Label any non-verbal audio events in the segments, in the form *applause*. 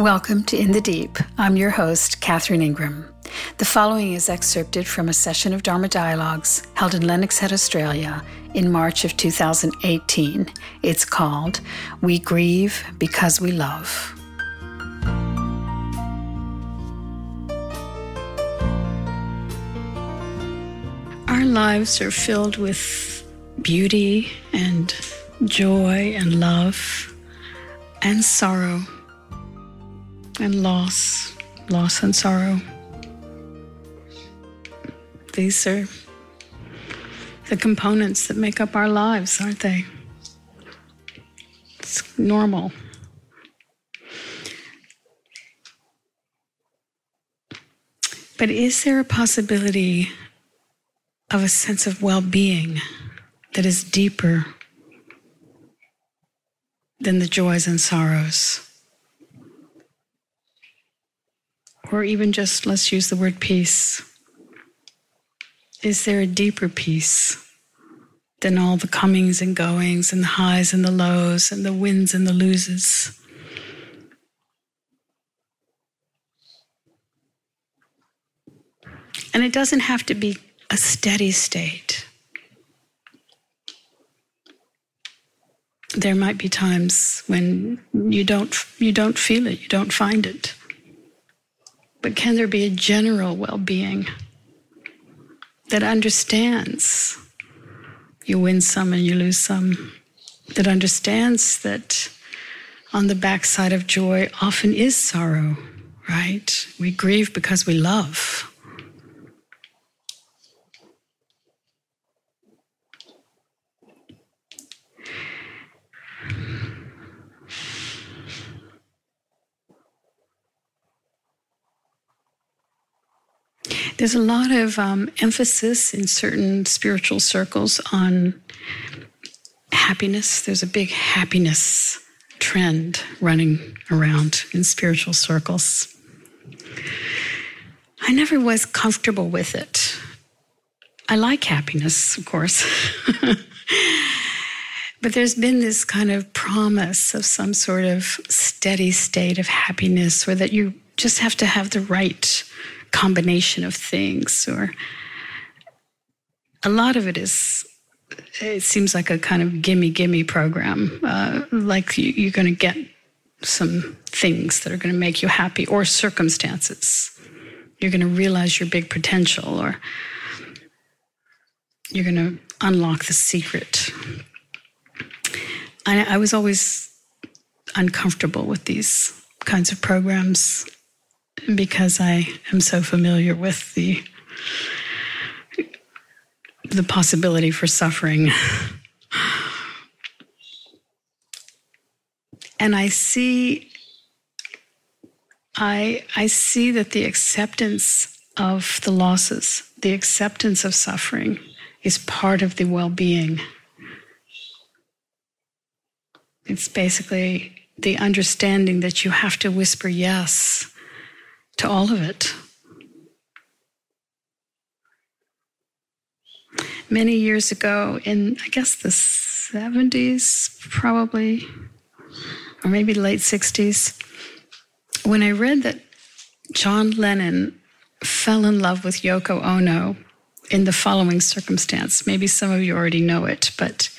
Welcome to In the Deep. I'm your host, Catherine Ingram. The following is excerpted from a session of Dharma Dialogues held in Lennox Head, Australia in March of 2018. It's called We Grieve Because We Love. Our lives are filled with beauty and joy and love and sorrow and loss, loss and sorrow. These are the components that make up our lives, aren't they? It's normal. But is there a possibility of a sense of well being that is deeper than the joys and sorrows? Or even just, let's use the word peace. Is there a deeper peace than all the comings and goings and the highs and the lows and the wins and the loses? And it doesn't have to be a steady state. There might be times when you don't you don't feel it, you don't find it. But can there be a general well-being that understands you win some and you lose some, that understands that on the backside of joy often is sorrow, right? We grieve because we love. There's a lot of um, emphasis in certain spiritual circles on happiness. There's a big happiness trend running around in spiritual circles. I never was comfortable with it. I like happiness, of course. *laughs* but there's been this kind of promise of some sort of steady state of happiness, or that you just have to have the right combination of things or a lot of it is it seems like a kind of gimme gimme program uh, like you, are going to get some things that are going to make you happy or circumstances. You're going to realize your big potential or you're going to unlock the secret. I, I was always uncomfortable with these kinds of programs because I am so familiar with the the possibility for suffering. and I see I I see that the acceptance of the losses, the acceptance of suffering is part of the well-being. It's basically the understanding that you have to whisper yes to all of it. Many years ago, in I guess the 70s, probably, or maybe late 60s, when I read that John Lennon fell in love with Yoko Ono in the following circumstance. Maybe some of you already know it, but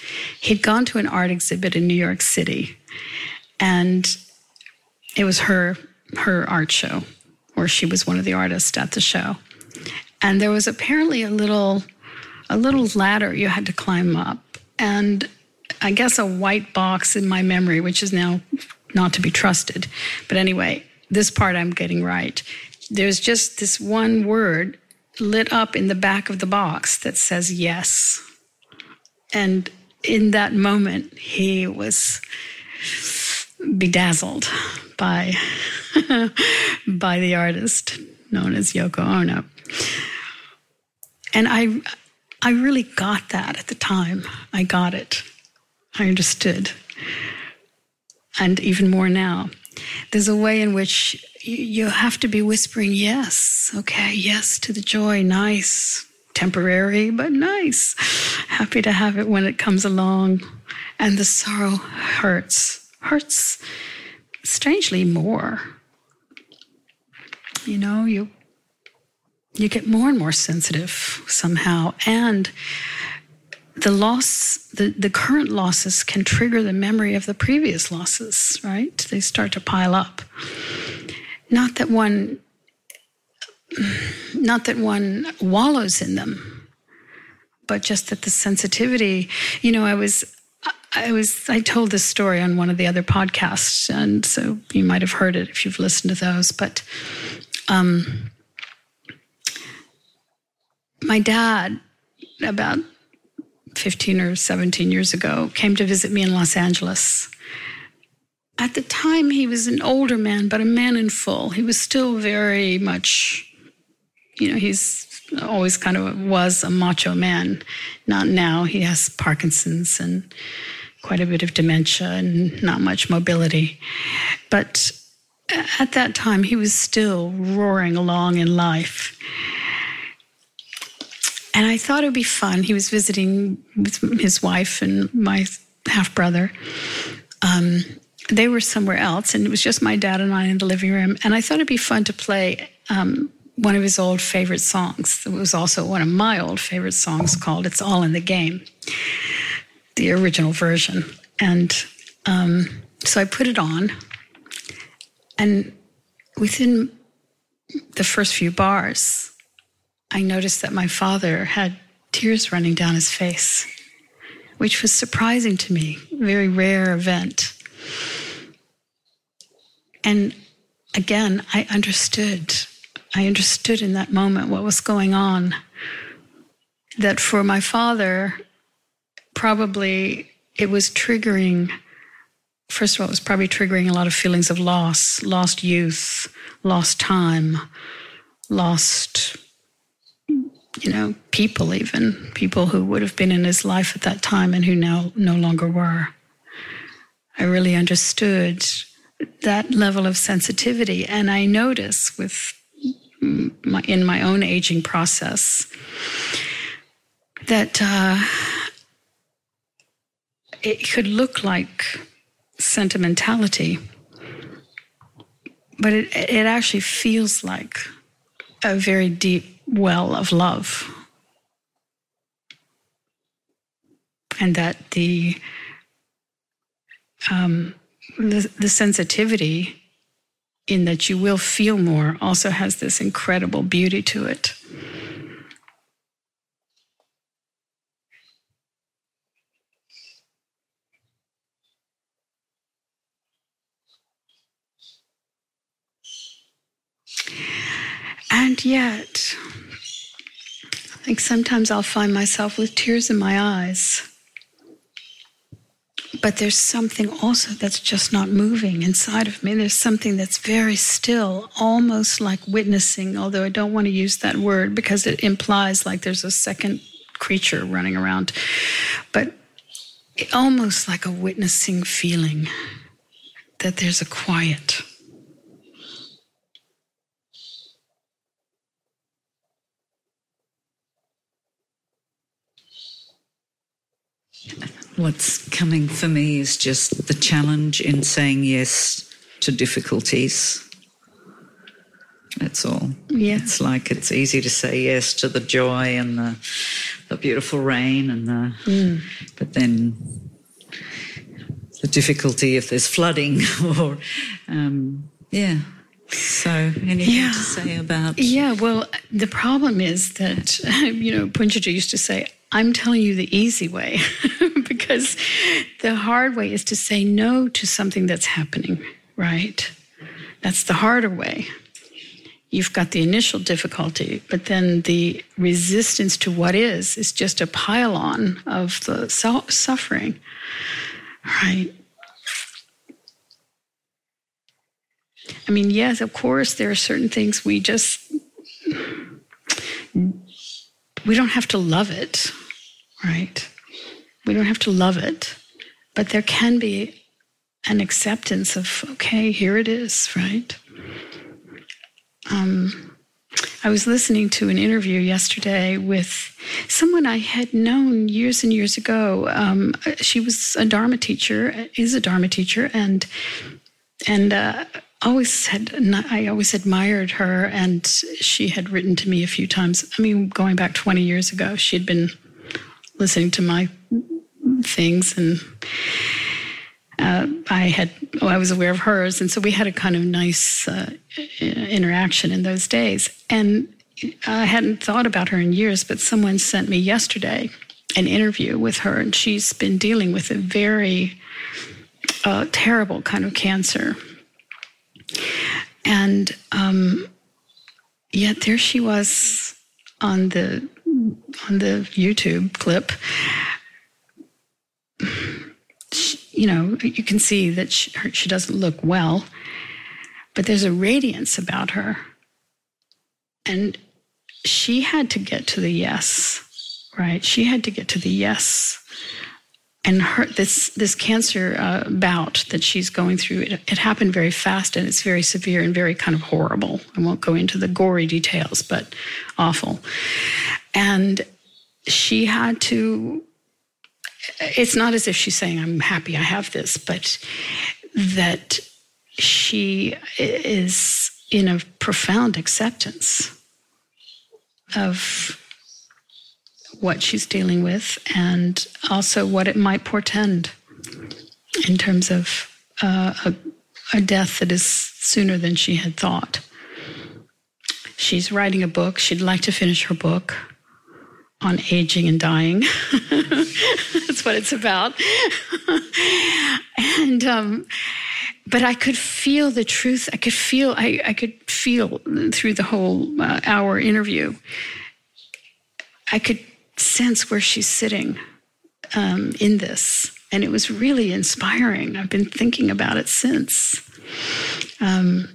he'd gone to an art exhibit in New York City, and it was her her art show or she was one of the artists at the show. And there was apparently a little a little ladder you had to climb up. And I guess a white box in my memory, which is now not to be trusted. But anyway, this part I'm getting right. There's just this one word lit up in the back of the box that says yes. And in that moment, he was bedazzled by *laughs* by the artist known as Yoko Ono. And I I really got that at the time. I got it. I understood. And even more now. There's a way in which you have to be whispering yes. Okay, yes to the joy. Nice. Temporary, but nice. Happy to have it when it comes along. And the sorrow hurts. Hurts strangely more You know, you you get more and more sensitive somehow, and the loss, the, the current losses can trigger the memory of the previous losses, right? They start to pile up. Not that one not that one wallows in them, but just that the sensitivity, you know, I was I was I told this story on one of the other podcasts, and so you might have heard it if you've listened to those. But um, my dad, about fifteen or seventeen years ago, came to visit me in Los Angeles. At the time, he was an older man, but a man in full. He was still very much, you know, he's always kind of was a macho man. Not now. He has Parkinson's and quite a bit of dementia and not much mobility. But at that time, he was still roaring along in life. And I thought it would be fun. He was visiting with his wife and my half brother. Um, they were somewhere else, and it was just my dad and I in the living room. And I thought it'd be fun to play um, one of his old favorite songs. It was also one of my old favorite songs called It's All in the Game the original version. And um, so I put it on, and within the first few bars, I noticed that my father had tears running down his face, which was surprising to me, very rare event. And again, I understood. I understood in that moment what was going on. That for my father, probably it was triggering first of all it was probably triggering a lot of feelings of loss lost youth lost time lost you know people even people who would have been in his life at that time and who now no longer were. I really understood that level of sensitivity and i notice with my, in my own aging process that uh, it could look like sentimentality, but it, it actually feels like a very deep well of love. And that the, um, the, the sensitivity in that you will feel more also has this incredible beauty to it. And yet, I think sometimes I'll find myself with tears in my eyes. But there's something also that's just not moving inside of me. There's something that's very still, almost like witnessing, although I don't want to use that word because it implies like there's a second creature running around. But almost like a witnessing feeling that there's a quiet What's coming for me is just the challenge in saying yes to difficulties. That's all. Yeah. It's like it's easy to say yes to the joy and the, the beautiful rain and the, mm. but then the difficulty if there's flooding *laughs* or, um, yeah. So, anything yeah. to say about? Yeah, well, the problem is that, *laughs* you know, Punjaji used to say, I'm telling you the easy way *laughs* because the hard way is to say no to something that's happening, right? That's the harder way. You've got the initial difficulty, but then the resistance to what is is just a pile on of the suffering, right? I mean, yes, of course, there are certain things we just, we don't have to love it right? We don't have to love it, but there can be an acceptance of, okay, here it is, right? Um, I was listening to an interview yesterday with someone I had known years and years ago. Um, she was a Dharma teacher, is a Dharma teacher, and and uh, always had I always admired her, and she had written to me a few times. I mean, going back 20 years ago, she had been listening to my things, and uh, I had well, I was aware of hers, and so we had a kind of nice uh, interaction in those days. And I hadn't thought about her in years, but someone sent me yesterday an interview with her, and she's been dealing with a very uh, terrible kind of cancer and um, yet there she was on the on the YouTube clip. You know, you can see that she, she doesn't look well, but there's a radiance about her. And she had to get to the yes, right? She had to get to the yes and her this this cancer uh, bout that she's going through it, it, happened very fast and it's very severe and very kind of horrible i won't go into the gory details but awful and she had to it's not as if she's saying i'm happy i have this but that she is in a profound acceptance of what she's dealing with and also what it might portend in terms of uh, a, a death that is sooner than she had thought. She's writing a book. She'd like to finish her book on aging and dying. *laughs* That's what it's about. *laughs* and, um, but I could feel the truth. I could feel, I, I could feel through the whole uh, hour interview. I could sense where she's sitting um, in this. And it was really inspiring. I've been thinking about it since. Um,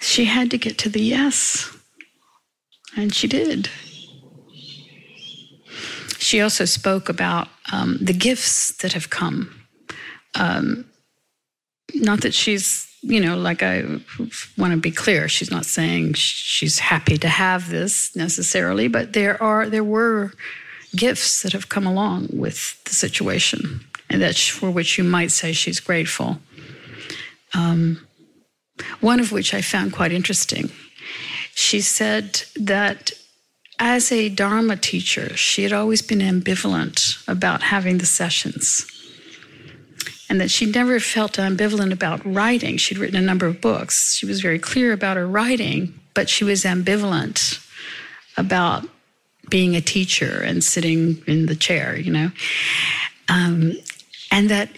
she had to get to the yes, and she did. She also spoke about um, the gifts that have come. Um, not that she's you know, like I want to be clear, she's not saying she's happy to have this necessarily, but there are there were gifts that have come along with the situation, and that for which you might say she's grateful. Um, one of which I found quite interesting. She said that as a Dharma teacher, she had always been ambivalent about having the sessions and that she never felt ambivalent about writing. She'd written a number of books. She was very clear about her writing, but she was ambivalent about being a teacher and sitting in the chair, you know. Um, and that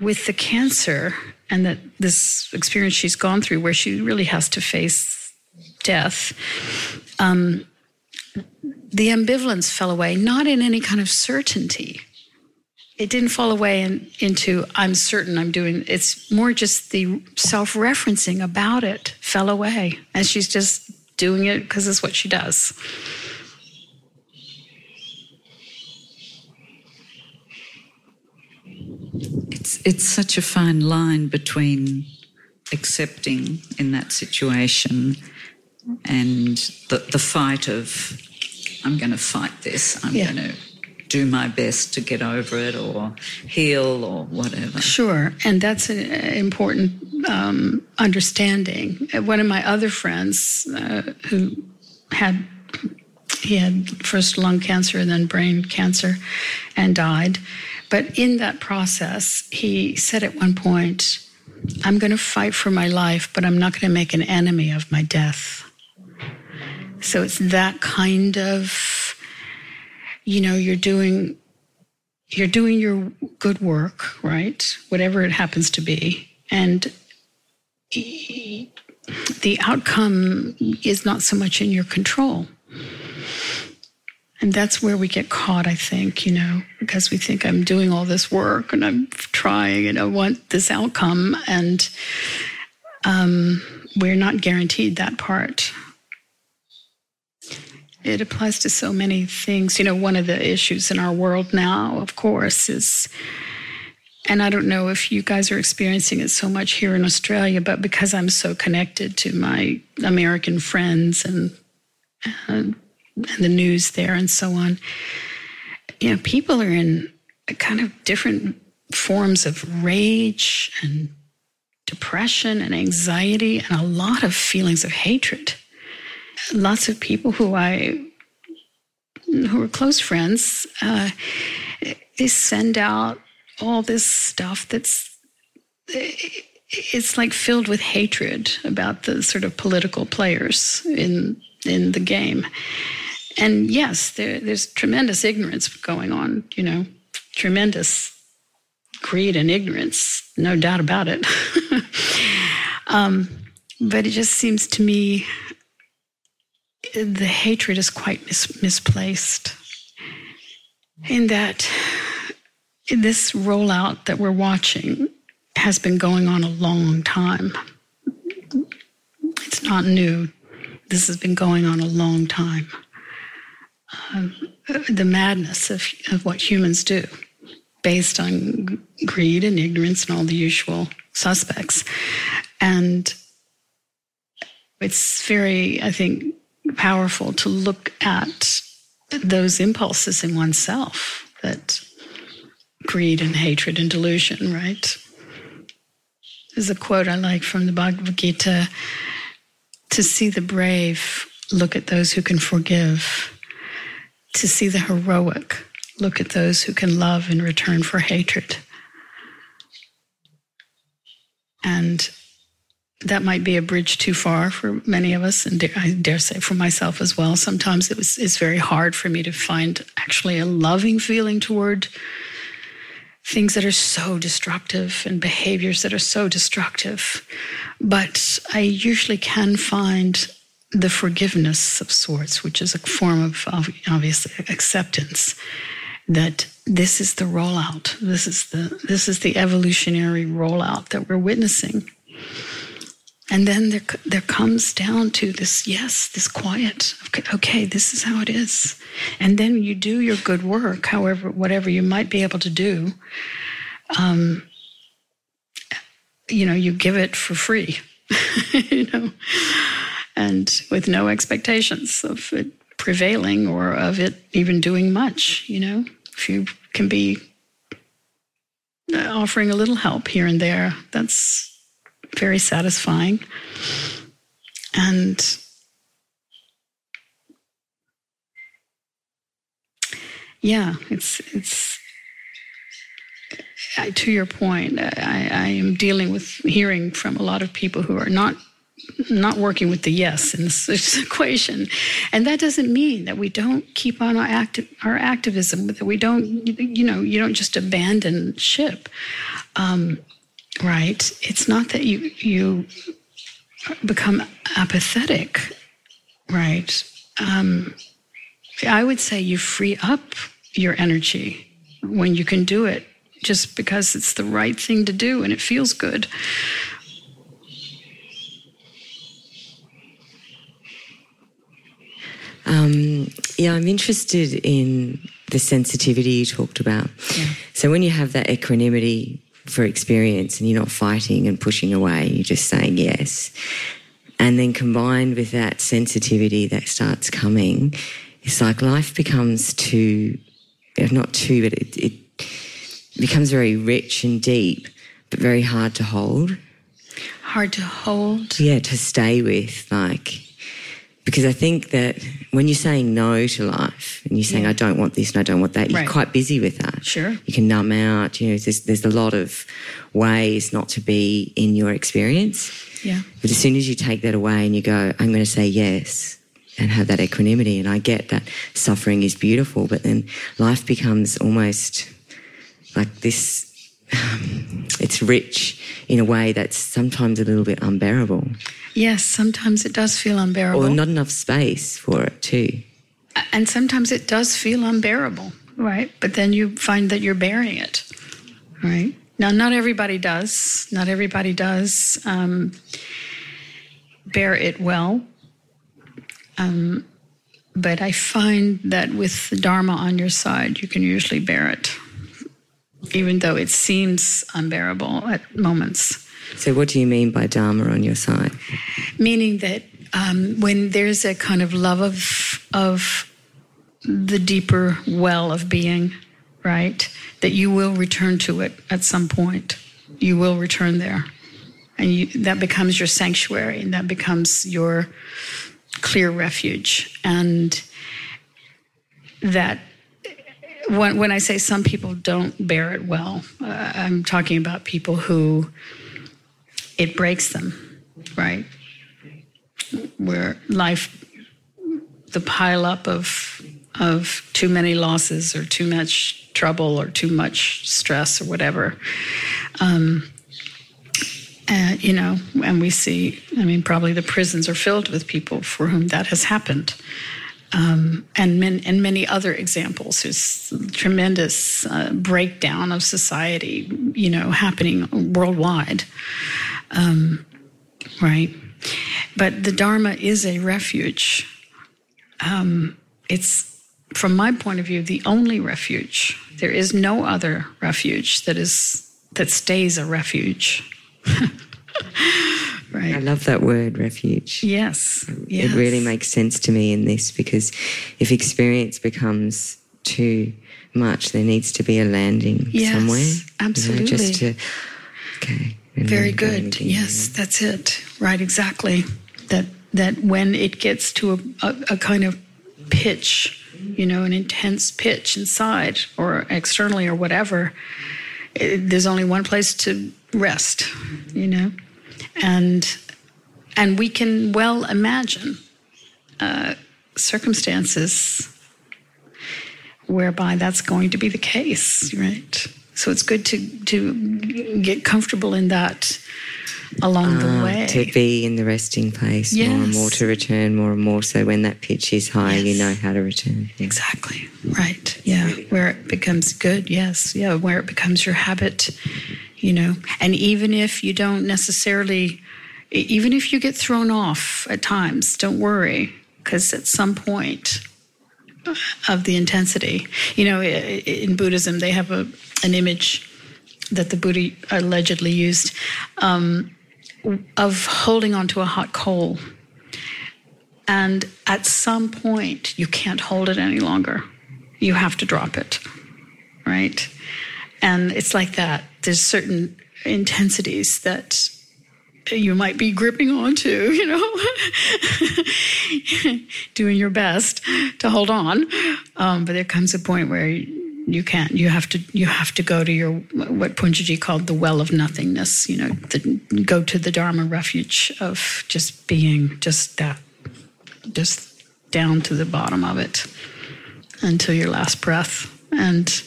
with the cancer and that this experience she's gone through where she really has to face death, um, the ambivalence fell away, not in any kind of certainty, it didn't fall away in, into i'm certain i'm doing it's more just the self-referencing about it fell away and she's just doing it because it's what she does. It's it's such a fine line between accepting in that situation and the, the fight of i'm going to fight this i'm yeah. going to do my best to get over it or heal or whatever. Sure, and that's an important um, understanding. One of my other friends uh, who had he had first lung cancer and then brain cancer and died. But in that process, he said at one point, I'm going to fight for my life, but I'm not going to make an enemy of my death. So it's that kind of you know you're doing you're doing your good work right? Whatever it happens to be. And the outcome is not so much in your control. And that's where we get caught i think you know because we think i'm doing all this work and i'm trying and i want this outcome. And um, we're not guaranteed that part it applies to so many things. You know, one of the issues in our world now, of course, is, and I don't know if you guys are experiencing it so much here in Australia, but because I'm so connected to my American friends and, uh, and the news there and so on, you know, people are in kind of different forms of rage and depression and anxiety and a lot of feelings of hatred. Lots of people who I who are close friends, uh, they send out all this stuff that's it's like filled with hatred about the sort of political players in in the game. And yes, there, there's tremendous ignorance going on. You know, tremendous greed and ignorance, no doubt about it. *laughs* um, but it just seems to me the hatred is quite mis- misplaced in that this rollout that we're watching has been going on a long time. It's not new. This has been going on a long time. Um, the madness of, of what humans do based on greed and ignorance and all the usual suspects. And it's very, I think, powerful to look at those impulses in oneself that greed and hatred and delusion, right? There's a quote I like from the Bhagavad Gita to see the brave, look at those who can forgive. To see the heroic, look at those who can love in return for hatred. And that might be a bridge too far for many of us, and I dare say for myself as well. Sometimes it was it's very hard for me to find actually a loving feeling toward things that are so destructive and behaviors that are so destructive. But I usually can find the forgiveness of sorts, which is a form of obviously acceptance that this is the rollout. This is the this is the evolutionary rollout that we're witnessing. And then there, there comes down to this, yes, this quiet. Okay, this is how it is. And then you do your good work, however, whatever you might be able to do. Um, you know, you give it for free, *laughs* you know, and with no expectations of it prevailing or of it even doing much, you know. If you can be uh, offering a little help here and there, that's very satisfying. And yeah, it's it's to your point. I, I am dealing with hearing from a lot of people who are not not working with the yes in this, *laughs* this, equation. And that doesn't mean that we don't keep on our, acti- our activism, that we don't, you know, you don't just abandon ship. Um, right? It's not that you you become apathetic, right? Um, I would say you free up your energy when you can do it just because it's the right thing to do and it feels good. Um, yeah, I'm interested in the sensitivity you talked about. Yeah. So when you have that equanimity for experience and you're not fighting and pushing away, you're just saying yes. And then combined with that sensitivity that starts coming, it's like life becomes too, not too, but it, it becomes very rich and deep, but very hard to hold. Hard to hold? Yeah, to stay with. Like, because I think that when you're saying no to life and you're saying, yeah. I don't want this and I don't want that, you're right. quite busy with that. Sure. You can numb out, you know, there's, there's a lot of ways not to be in your experience. Yeah. But as soon as you take that away and you go, I'm going to say yes and have that equanimity, and I get that suffering is beautiful, but then life becomes almost like this um, it's rich in a way that's sometimes a little bit unbearable. Yes, sometimes it does feel unbearable. Or not enough space for it, too. And sometimes it does feel unbearable, right? But then you find that you're bearing it, right? Now, not everybody does. Not everybody does um, bear it well. Um, but I find that with the Dharma on your side, you can usually bear it even though it seems unbearable at moments. So, what do you mean by Dharma on your side? Meaning that um, when there's a kind of love of, of the deeper well of being, right, that you will return to it at some point. You will return there. and you, that becomes your sanctuary, and that becomes your clear refuge, and that when, when I say some people don't bear it well, uh, I'm talking about people who it breaks them, right? Where life, the pile up of of too many losses or too much trouble or too much stress or whatever. Um, and, you know, and we see, I mean, probably the prisons are filled with people for whom that has happened. Um, and, men, and many other examples. There's tremendous uh, breakdown of society, you know, happening worldwide, um, right? But the Dharma is a refuge. Um, it's, from my point of view, the only refuge. There is no other refuge that is that stays a refuge. *laughs* right. I love that word, refuge. Yes. yes. It really makes sense to me in this because if experience becomes too much, there needs to be a landing yes, somewhere. Absolutely. You know, just to, okay. Very good. Yes, that's it. Right, exactly. That that when it gets to a, a, a kind of pitch, you know, an intense pitch inside or externally or whatever, it, there's only one place to rest, you know, and and we can well imagine uh, circumstances whereby that's going to be the case, right? So it's good to to get comfortable in that along the Ah, way. To be in the resting place more and more, to return more and more. So when that pitch is high, you know how to return. Yeah. Exactly. Right. Yeah. Where it becomes good. Yes. Yeah. Where it becomes your habit, you know. And even if you don't necessarily, even if you get thrown off at times, don't worry, because at some point of the intensity, you know, in Buddhism, they have a, an image that the Buddha allegedly used um, of holding onto a hot coal. And at some point, you can't hold it any longer. You have to drop it, right? And it's like that. There's certain intensities that you might be gripping onto, *laughs* you know, *laughs* doing your best to hold on. Um, but there comes a point where you can't. You have to. You have to go to your what Punjaji called the well of nothingness. You know, the, go to the Dharma refuge of just being, just that, just down to the bottom of it until your last breath. And,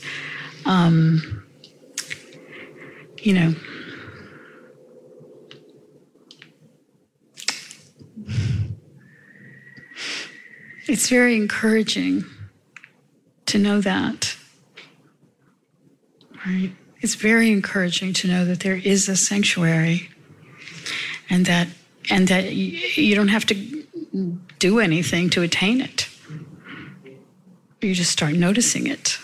um, you know, it's very encouraging to know that. Right? It's very encouraging to know that there is a sanctuary and that and that you don't have to do anything to attain it. You just start noticing it.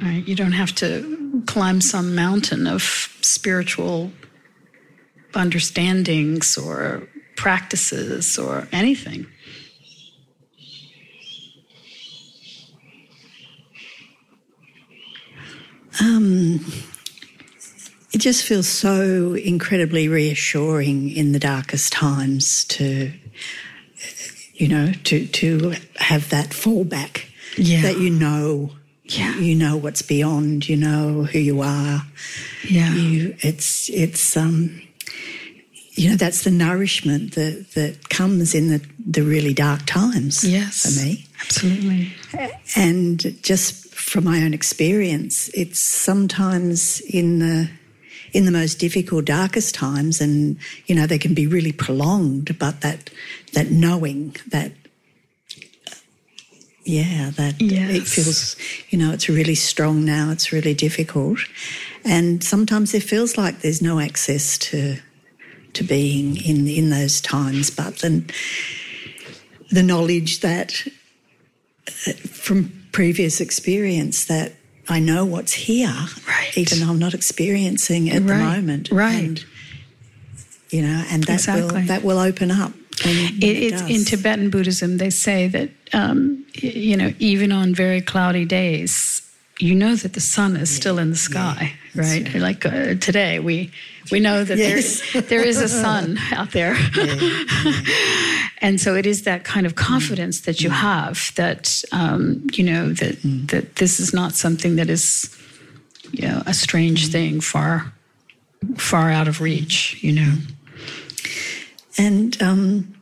Right? You don't have to climb some mountain of spiritual understandings or practices or anything. It just feels so incredibly reassuring in the darkest times to, you know, to to have that fallback Yeah. that you know, Yeah. you know what's beyond, you know who you are. Yeah. You, it's it's um, you know, that's the nourishment that that comes in the the really dark times. Yes. for me. Absolutely. And just from my own experience, it's sometimes in the in the most difficult, darkest times, and you know they can be really prolonged. But that that knowing that, yeah, that it feels, you know, it's really strong now. It's really difficult, and sometimes it feels like there's no access to to being in in those times. But then the knowledge that from previous experience that I know what's here, Right. even though I'm not experiencing it at the moment. right. And, you know, and that Exactly. will that will open up. it it's in Tibetan Buddhism. They say that um, you know, even on very cloudy days, you know that the sun is still in the sky, right? Like uh, today, we we know that Yes. there *laughs* there is a sun *laughs* out there, *laughs* and so it is that kind of confidence that you have that um, you know that that this is not something that is you know a strange thing far far out of reach. You know, And um,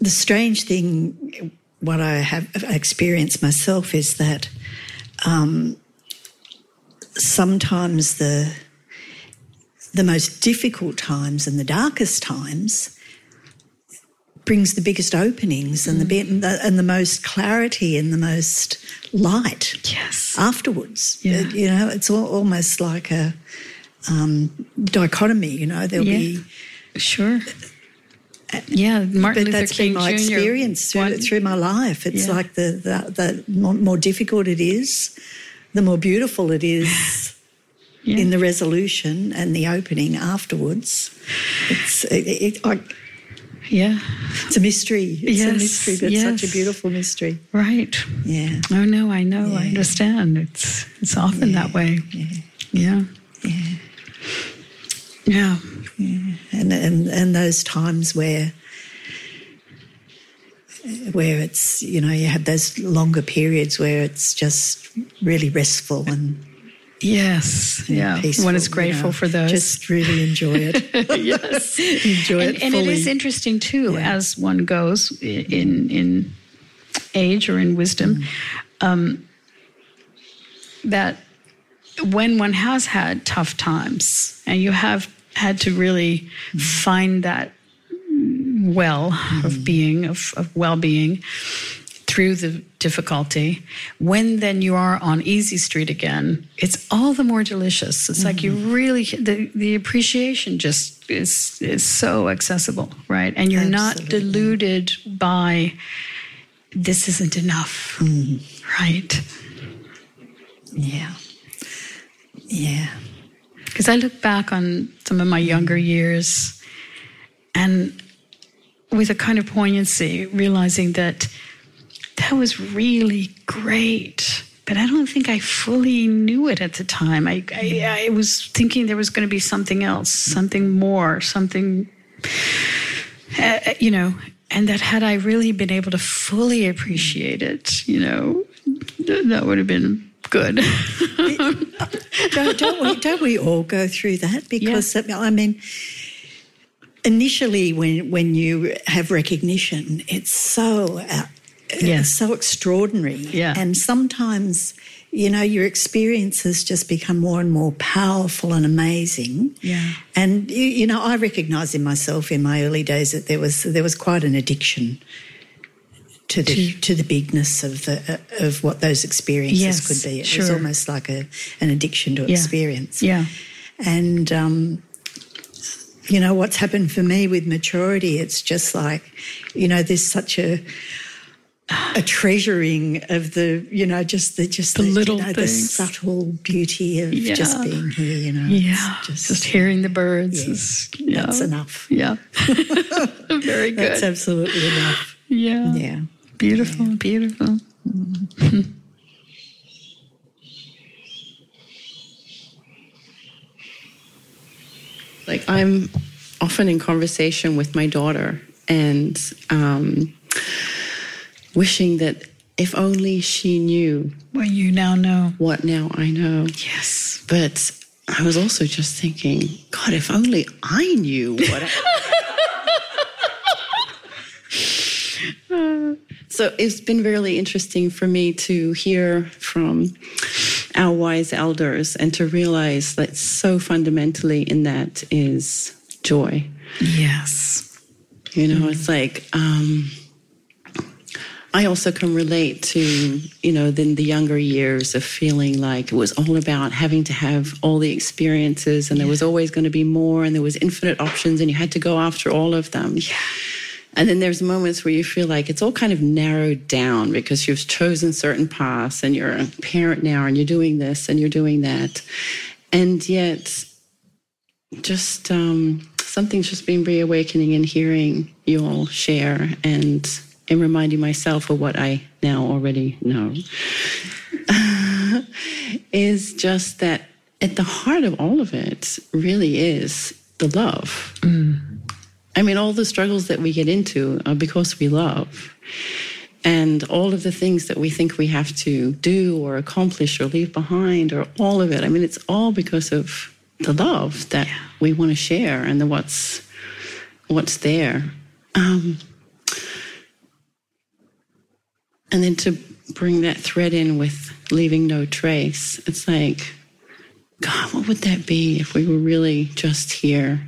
the strange thing, what I have experienced myself, is that um, sometimes the the most difficult times and the darkest times brings the biggest openings and the, be- and the and the most clarity and the most light yes, afterwards. Yeah. It- you know, it's al- almost like a um, dichotomy. You know, there'll Yeah. be sure. Yeah, Martin but Luther that's King been my Jr. experience through, through my life. It's Yeah. like the, the the more, more difficult it is, the more beautiful it is *sighs* Yeah. in the resolution and the opening afterwards. It's it, it, I, yeah, it's a mystery. It's a mystery, but it's such a beautiful mystery. right. Yeah, Oh no, I know, I understand. It's it's often that way. yeah, Yeah. Yeah. And and and those times where. Where it's, you know, you have those longer periods where it's just really restful and Yes. Yeah. peaceful, One is you grateful know. for those. Just really enjoy it. *laughs* yes. *laughs* enjoy and, it and it fully. is interesting too as one goes in in age or in wisdom um, that when one has had tough times and you have had to really find that well of mm-hmm. being of, of well-being through the difficulty. When then you are on easy street again it's all the more delicious. It's like you mm-hmm. really the, the appreciation just is is so accessible right? And you're not deluded by this isn't enough mm-hmm. right? Yeah. Yeah. Because I look back on some of my younger years and with a kind of poignancy, realizing that that was really great. But I don't think I fully knew it at the time. I, I, I was thinking there was going to be something else, something more, something, uh, you know, and that had I really been able to fully appreciate it, you know, that would have been good. don't, don't, we, don't we all go through that? Because, I mean, initially when, when you have recognition, it's so, uh, it's so extraordinary. Yeah. And sometimes, you know, your experiences just become more and more powerful and amazing. Yeah. And, you, you know, I recognise in myself in my early days that there was, there was quite an addiction to the to the bigness of the of what those experiences Yes, could be. It was almost like a an addiction to Yeah. experience. yeah. And um, you know what's happened for me with maturity? It's just like you know there's such a a treasuring of the you know just the just The the, little you know, the subtle beauty of Yeah. just being here. You know, Yeah, It's just, hearing the birds is yeah. that's enough. Yeah, *laughs* very good. That's absolutely enough. yeah, Yeah. Beautiful, beautiful. *laughs* Like I'm often in conversation with my daughter and um, wishing that if only she knew Well, you now know. what now I know. Yes. But I was also just thinking, God, if only I knew what. I- *laughs* *laughs* so it's been really interesting for me to hear from our wise elders and to realize that so fundamentally in that is joy. Yes. You know, it's like um, I also can relate to you know then the younger years of feeling like it was all about having to have all the experiences, and there was always going to be more, and there was infinite options, and you had to go after all of them. And then there's moments where you feel like it's all kind of narrowed down because you've chosen certain paths, and you're a parent now, and you're doing this, and you're doing that, and yet just um, something's just been reawakening and hearing you all share and and reminding myself of what I now already know. *laughs* is just that at the heart of all of it really is the love. I mean, all the struggles that we get into are because we love. And all of the things that we think we have to do or accomplish or leave behind, or all of it. I mean, it's all because of the love that we want to share and the what's what's there. Um, and then to bring that thread in with leaving no trace, it's like, God, what would that be if we were really just here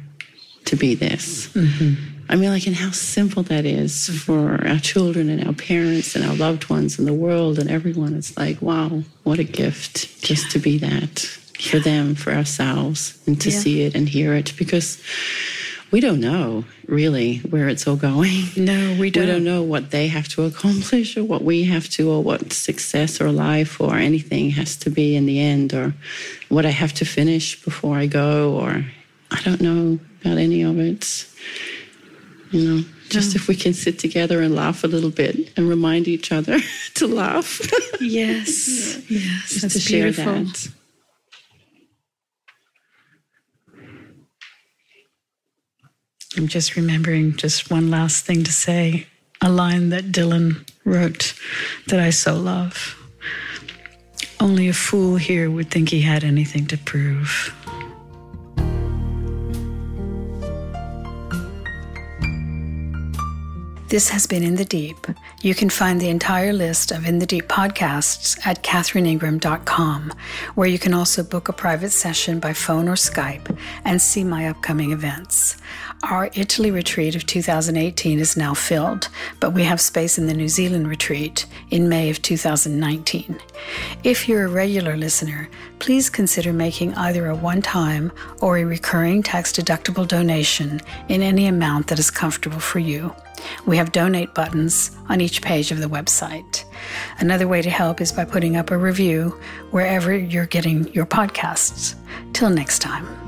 to be this? Mm-hmm. I mean, like, and how simple that is for our children and our parents and our loved ones and the world and everyone. It's like, wow, what a gift just to be that for them, for ourselves, and to Yeah. see it and hear it because we don't know really where it's all going. No, we We don't. don't know what they have to accomplish or what we have to, or what success or life or anything has to be in the end, or what I have to finish before I go, or I don't know about any of it. You know, just if we can sit together and laugh a little bit and remind each other *laughs* to laugh, Yes, *laughs* yes, just that's to share beautiful. that. I'm just remembering just one last thing to say a line that Dylan wrote that I so love. Only a fool here would think he had anything to prove. This has been In the Deep. You can find the entire list of In the Deep podcasts at catherineingram.com, where you can also book a private session by phone or Skype and see my upcoming events. Our Italy retreat of 2018 is now filled, but we have space in the New Zealand retreat in May of 2019. If you're a regular listener, please consider making either a one time or a recurring tax deductible donation in any amount that is comfortable for you. We have donate buttons on each page of the website. Another way to help is by putting up a review wherever you're getting your podcasts. Till next time.